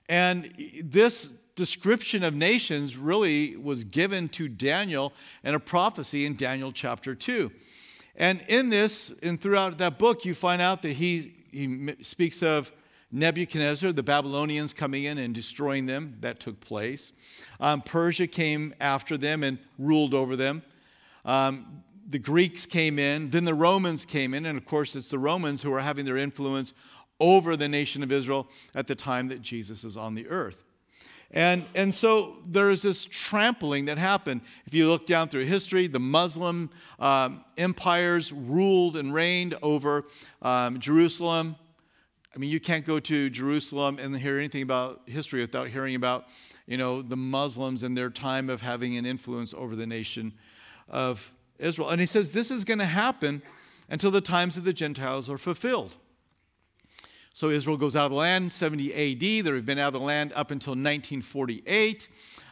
And this description of nations really was given to Daniel in a prophecy in Daniel chapter 2. And in this, and throughout that book, you find out that he, he speaks of Nebuchadnezzar, the Babylonians coming in and destroying them. That took place. Um, Persia came after them and ruled over them. Um, the Greeks came in, then the Romans came in, and of course, it's the Romans who are having their influence over the nation of Israel at the time that Jesus is on the earth. And, and so there is this trampling that happened. If you look down through history, the Muslim um, empires ruled and reigned over um, Jerusalem. I mean, you can't go to Jerusalem and hear anything about history without hearing about, you know, the Muslims and their time of having an influence over the nation of Israel. And he says this is going to happen until the times of the Gentiles are fulfilled. So Israel goes out of the land 70 AD. They've been out of the land up until 1948.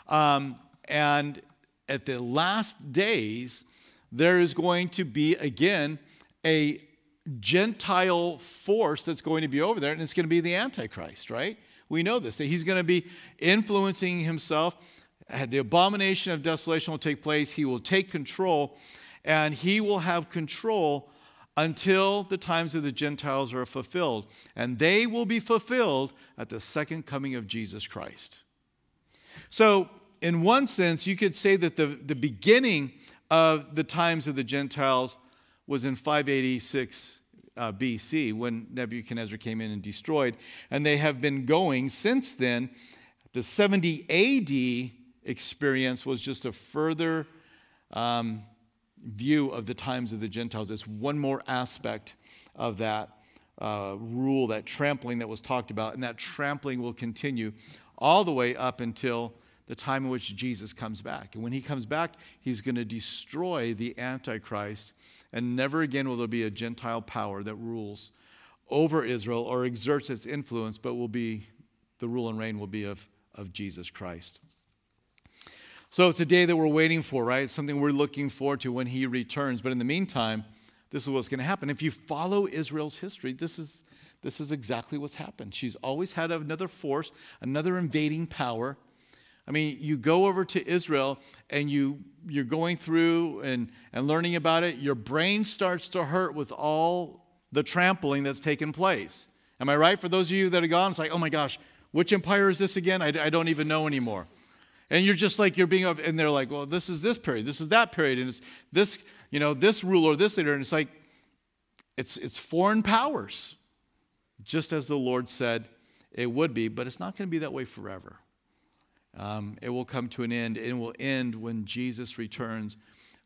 Um, and at the last days, there is going to be again a Gentile force that's going to be over there, and it's going to be the Antichrist, right? We know this, that he's going to be influencing himself. The abomination of desolation will take place. He will take control, and he will have control until the times of the Gentiles are fulfilled. And they will be fulfilled at the second coming of Jesus Christ. So, in one sense, you could say that the, the beginning of the times of the Gentiles was in 586 uh, BC when Nebuchadnezzar came in and destroyed. And they have been going since then. The 70 AD experience was just a further um, view of the times of the Gentiles. It's one more aspect of that uh, rule, that trampling that was talked about. And that trampling will continue all the way up until the time in which Jesus comes back. And when he comes back, he's going to destroy the Antichrist. And never again will there be a Gentile power that rules over Israel or exerts its influence, but will be the rule and reign will be of, of Jesus Christ. So it's a day that we're waiting for, right? It's something we're looking forward to when he returns. But in the meantime, this is what's going to happen. If you follow Israel's history, this is, this is exactly what's happened. She's always had another force, another invading power. I mean, you go over to Israel and you, you're going through and, and learning about it, your brain starts to hurt with all the trampling that's taken place. Am I right? For those of you that are gone, it's like, oh my gosh, which empire is this again? I, I don't even know anymore. And you're just like, you're being, and they're like, well, this is this period, this is that period, and it's this, you know, this ruler, this leader. And it's like, it's, it's foreign powers, just as the Lord said it would be, but it's not going to be that way forever. Um, it will come to an end. It will end when Jesus returns,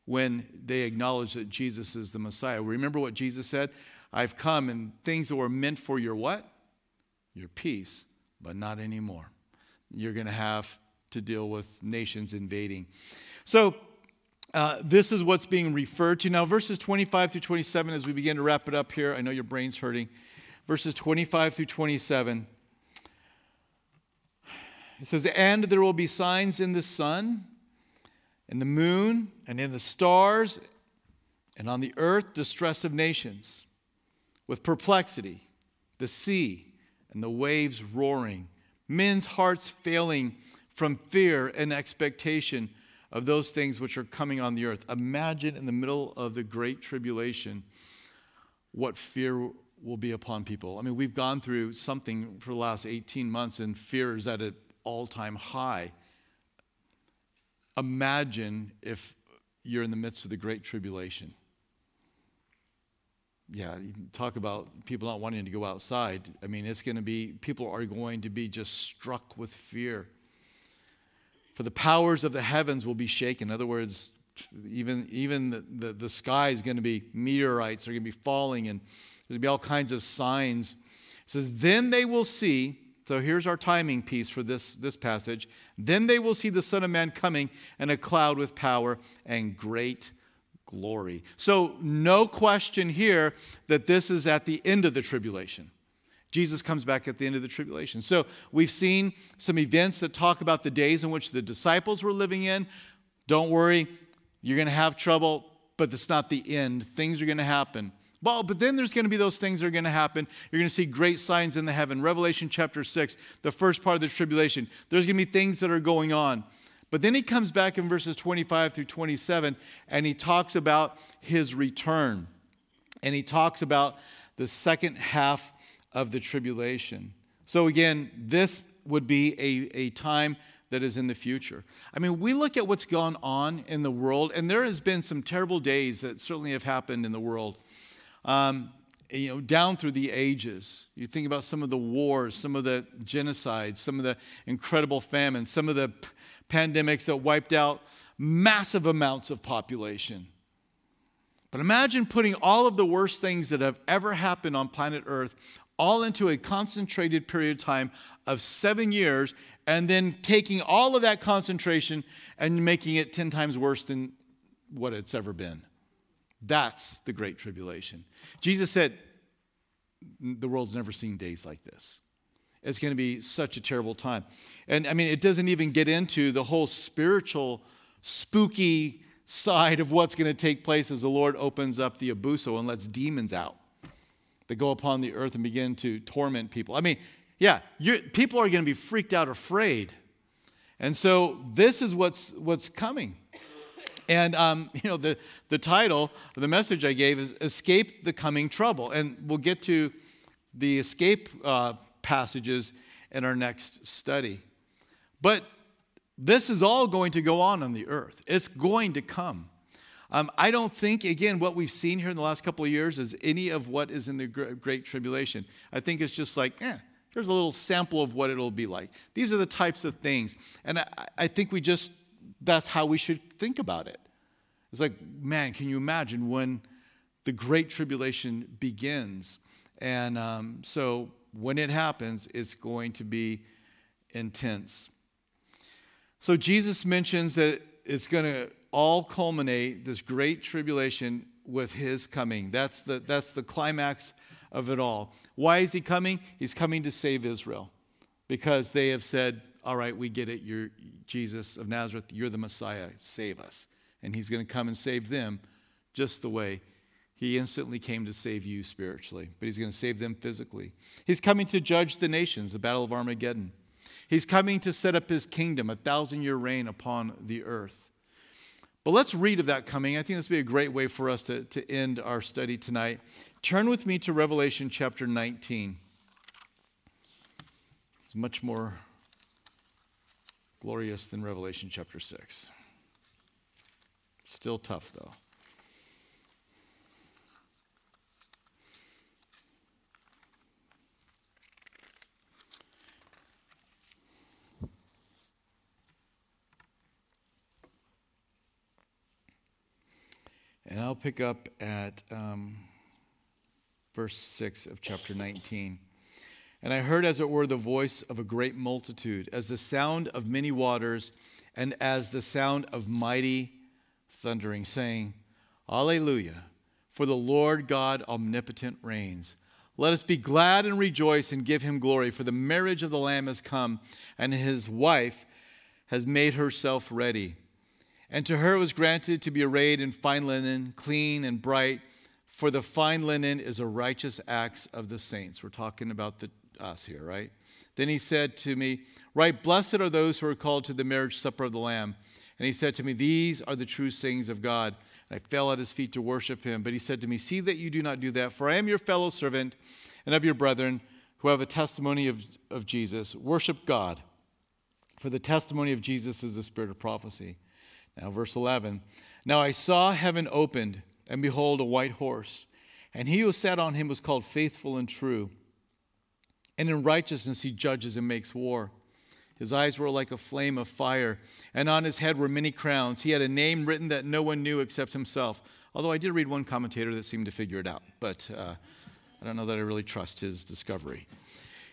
when they acknowledge that Jesus is the Messiah. Remember what Jesus said? I've come and things that were meant for your what? Your peace, but not anymore. You're going to have to deal with nations invading. So, uh, this is what's being referred to. Now, verses 25 through 27, as we begin to wrap it up here, I know your brain's hurting. Verses 25 through 27. It says, And there will be signs in the sun, and the moon, and in the stars, and on the earth distress of nations, with perplexity, the sea, and the waves roaring, men's hearts failing from fear and expectation of those things which are coming on the earth. Imagine in the middle of the great tribulation what fear will be upon people. I mean, we've gone through something for the last 18 months, and fear is at an all time high. Imagine if you're in the midst of the Great Tribulation. Yeah, talk about people not wanting to go outside. I mean, it's going to be, people are going to be just struck with fear. For the powers of the heavens will be shaken. In other words, even, even the, the, the sky is going to be meteorites are going to be falling, and there's going to be all kinds of signs. It says, Then they will see so here's our timing piece for this, this passage. Then they will see the Son of Man coming in a cloud with power and great glory. So, no question here that this is at the end of the tribulation. Jesus comes back at the end of the tribulation. So, we've seen some events that talk about the days in which the disciples were living in. Don't worry, you're going to have trouble, but it's not the end. Things are going to happen. Well, but then there's going to be those things that are going to happen. You're going to see great signs in the heaven. Revelation chapter 6, the first part of the tribulation. There's going to be things that are going on. But then he comes back in verses 25 through 27 and he talks about his return. And he talks about the second half of the tribulation. So, again, this would be a, a time that is in the future. I mean, we look at what's gone on in the world, and there has been some terrible days that certainly have happened in the world um, you know, down through the ages. You think about some of the wars, some of the genocides, some of the incredible famines, some of the p- pandemics that wiped out massive amounts of population. But imagine putting all of the worst things that have ever happened on planet Earth all into a concentrated period of time of seven years and then taking all of that concentration and making it 10 times worse than what it's ever been. That's the Great Tribulation. Jesus said, The world's never seen days like this. It's going to be such a terrible time. And I mean, it doesn't even get into the whole spiritual, spooky side of what's going to take place as the Lord opens up the abuso and lets demons out that go upon the earth and begin to torment people. I mean, yeah, people are going to be freaked out, afraid. And so this is what's, what's coming. And, um, <laughs> you know, the, the title, the message I gave is Escape the Coming Trouble. And we'll get to the escape uh, passages in our next study. But this is all going to go on on the earth, it's going to come. Um, I don't think, again, what we've seen here in the last couple of years is any of what is in the Great Tribulation. I think it's just like, eh, here's a little sample of what it'll be like. These are the types of things. And I, I think we just that's how we should think about it. It's like, man, can you imagine when the Great Tribulation begins? And um, so when it happens, it's going to be intense. So Jesus mentions that it's going to all culminate, this great tribulation, with his coming. That's the, that's the climax of it all. Why is he coming? He's coming to save Israel because they have said, All right, we get it. You're, Jesus of Nazareth, you're the Messiah, save us. And he's going to come and save them just the way he instantly came to save you spiritually, but he's going to save them physically. He's coming to judge the nations, the battle of Armageddon. He's coming to set up his kingdom, a thousand year reign upon the earth. But let's read of that coming. I think this would be a great way for us to, to end our study tonight. Turn with me to Revelation chapter 19. It's much more glorious than Revelation chapter 6. Still tough, though. And I'll pick up at um, verse 6 of chapter 19. And I heard, as it were, the voice of a great multitude, as the sound of many waters, and as the sound of mighty thundering, saying, Alleluia, for the Lord God omnipotent reigns. Let us be glad and rejoice and give him glory, for the marriage of the Lamb has come, and his wife has made herself ready. And to her was granted to be arrayed in fine linen, clean and bright, for the fine linen is a righteous acts of the saints. We're talking about the us here, right? Then he said to me, Right, blessed are those who are called to the marriage supper of the Lamb. And he said to me, These are the true sayings of God. And I fell at his feet to worship him. But he said to me, See that you do not do that, for I am your fellow servant and of your brethren who have a testimony of, of Jesus. Worship God, for the testimony of Jesus is the spirit of prophecy. Now, verse 11 Now I saw heaven opened, and behold, a white horse. And he who sat on him was called faithful and true. And in righteousness he judges and makes war. His eyes were like a flame of fire, and on his head were many crowns. He had a name written that no one knew except himself. Although I did read one commentator that seemed to figure it out, but uh, I don't know that I really trust his discovery.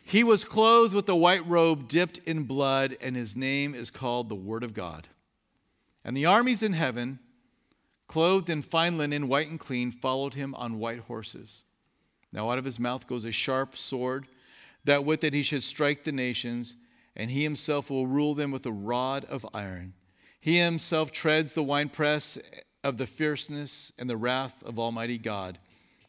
He was clothed with a white robe dipped in blood, and his name is called the Word of God. And the armies in heaven, clothed in fine linen, white and clean, followed him on white horses. Now out of his mouth goes a sharp sword, that with it he should strike the nations and he himself will rule them with a rod of iron. He himself treads the winepress of the fierceness and the wrath of Almighty God.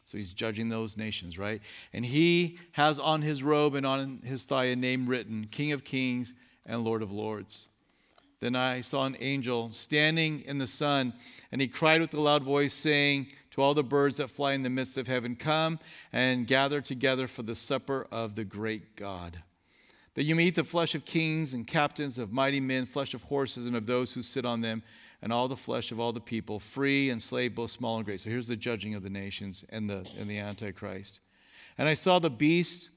So he's judging those nations, right? And he has on his robe and on his thigh a name written King of Kings and Lord of Lords. Then I saw an angel standing in the sun, and he cried with a loud voice, saying to all the birds that fly in the midst of heaven, Come and gather together for the supper of the great God that you may eat the flesh of kings and captains, of mighty men, flesh of horses, and of those who sit on them, and all the flesh of all the people, free and slave, both small and great. So here's the judging of the nations and the, and the Antichrist. And I saw the beast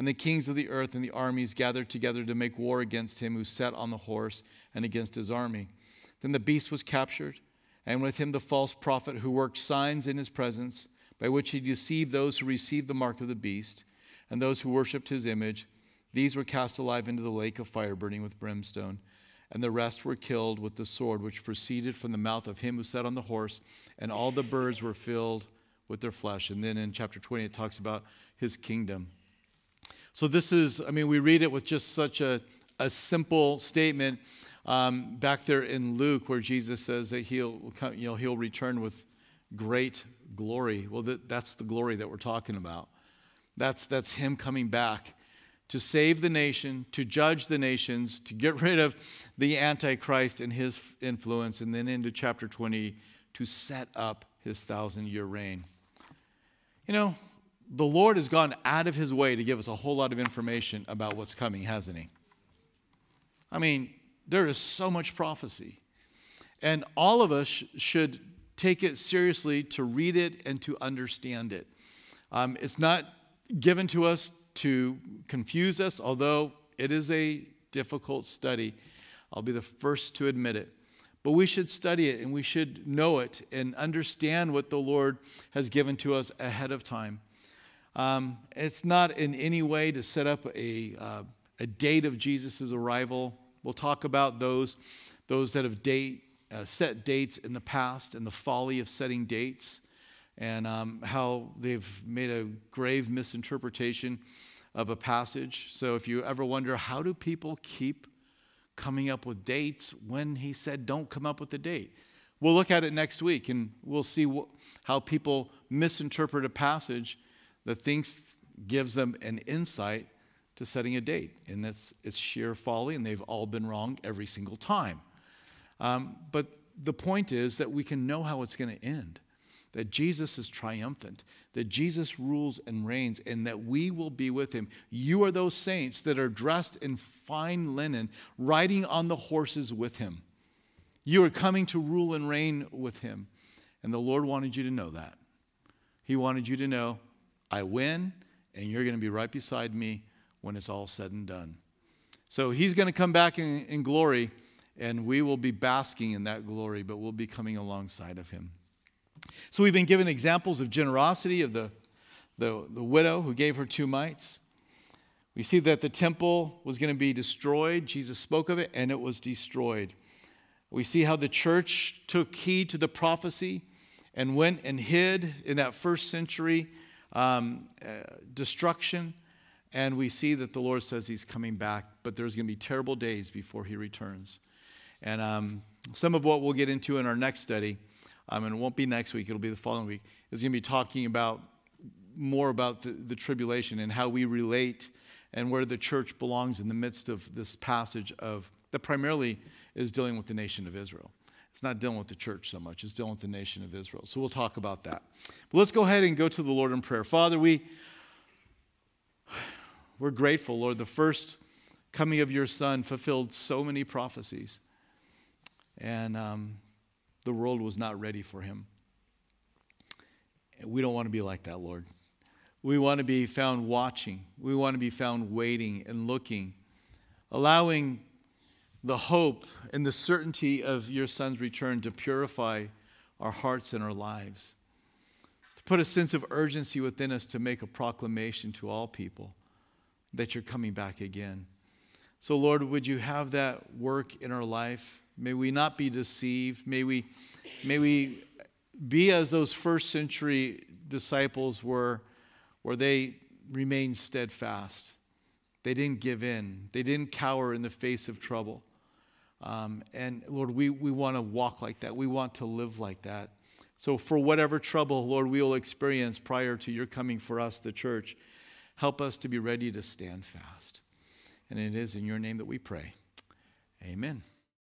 and the kings of the earth and the armies gathered together to make war against him who sat on the horse and against his army. Then the beast was captured, and with him the false prophet who worked signs in his presence, by which he deceived those who received the mark of the beast and those who worshipped his image these were cast alive into the lake of fire burning with brimstone, and the rest were killed with the sword which proceeded from the mouth of him who sat on the horse, and all the birds were filled with their flesh. And then in chapter 20, it talks about his kingdom. So this is, I mean, we read it with just such a, a simple statement um, back there in Luke where Jesus says that he'll, you know, he'll return with great glory. Well, that, that's the glory that we're talking about. That's, that's him coming back to save the nation, to judge the nations, to get rid of the Antichrist and his influence, and then into chapter 20 to set up his thousand year reign. You know, the Lord has gone out of his way to give us a whole lot of information about what's coming, hasn't he? I mean, there is so much prophecy. And all of us sh- should take it seriously to read it and to understand it. Um, it's not given to us to confuse us, although it is a difficult study. I'll be the first to admit it. But we should study it and we should know it and understand what the Lord has given to us ahead of time. Um, it's not in any way to set up a, uh, a date of Jesus' arrival. We'll talk about those, those that have date, uh, set dates in the past and the folly of setting dates and um, how they've made a grave misinterpretation of a passage. So if you ever wonder, how do people keep coming up with dates when he said, don't come up with a date? We'll look at it next week and we'll see wh- how people misinterpret a passage that thinks gives them an insight to setting a date. And that's it's sheer folly, and they've all been wrong every single time. Um, but the point is that we can know how it's going to end that Jesus is triumphant, that Jesus rules and reigns, and that we will be with him. You are those saints that are dressed in fine linen, riding on the horses with him. You are coming to rule and reign with him. And the Lord wanted you to know that. He wanted you to know, I win, and you're going to be right beside me when it's all said and done. So he's going to come back in, in glory, and we will be basking in that glory, but we'll be coming alongside of him. So we've been given examples of generosity of the, the, the widow who gave her two mites. We see that the temple was going to be destroyed. Jesus spoke of it, and it was destroyed. We see how the church took heed to the prophecy and went and hid in that first century um, uh, destruction. And we see that the Lord says he's coming back, but there's going to be terrible days before he returns. And um, some of what we'll get into in our next study um, and it won't be next week, it'll be the following week, is going to be talking about more about the, the tribulation and how we relate and where the church belongs in the midst of this passage of that primarily is dealing with the nation of Israel. It's not dealing with the church so much, it's dealing with the nation of Israel. So we'll talk about that. But let's go ahead and go to the Lord in prayer. Father, we, we're grateful, Lord. The first coming of your Son fulfilled so many prophecies, and um, the world was not ready for him. We don't want to be like that, Lord. We want to be found watching. We want to be found waiting and looking, allowing the hope and the certainty of your Son's return to purify our hearts and our lives, to put a sense of urgency within us to make a proclamation to all people that you're coming back again. So, Lord, would you have that work in our life? May we not be deceived. May we, may we be as those first century disciples were, where they remained steadfast. They didn't give in, they didn't cower in the face of trouble. Um, and Lord, we, we want to walk like that. We want to live like that. So, for whatever trouble, Lord, we will experience prior to your coming for us, the church, help us to be ready to stand fast. And it is in your name that we pray. Amen.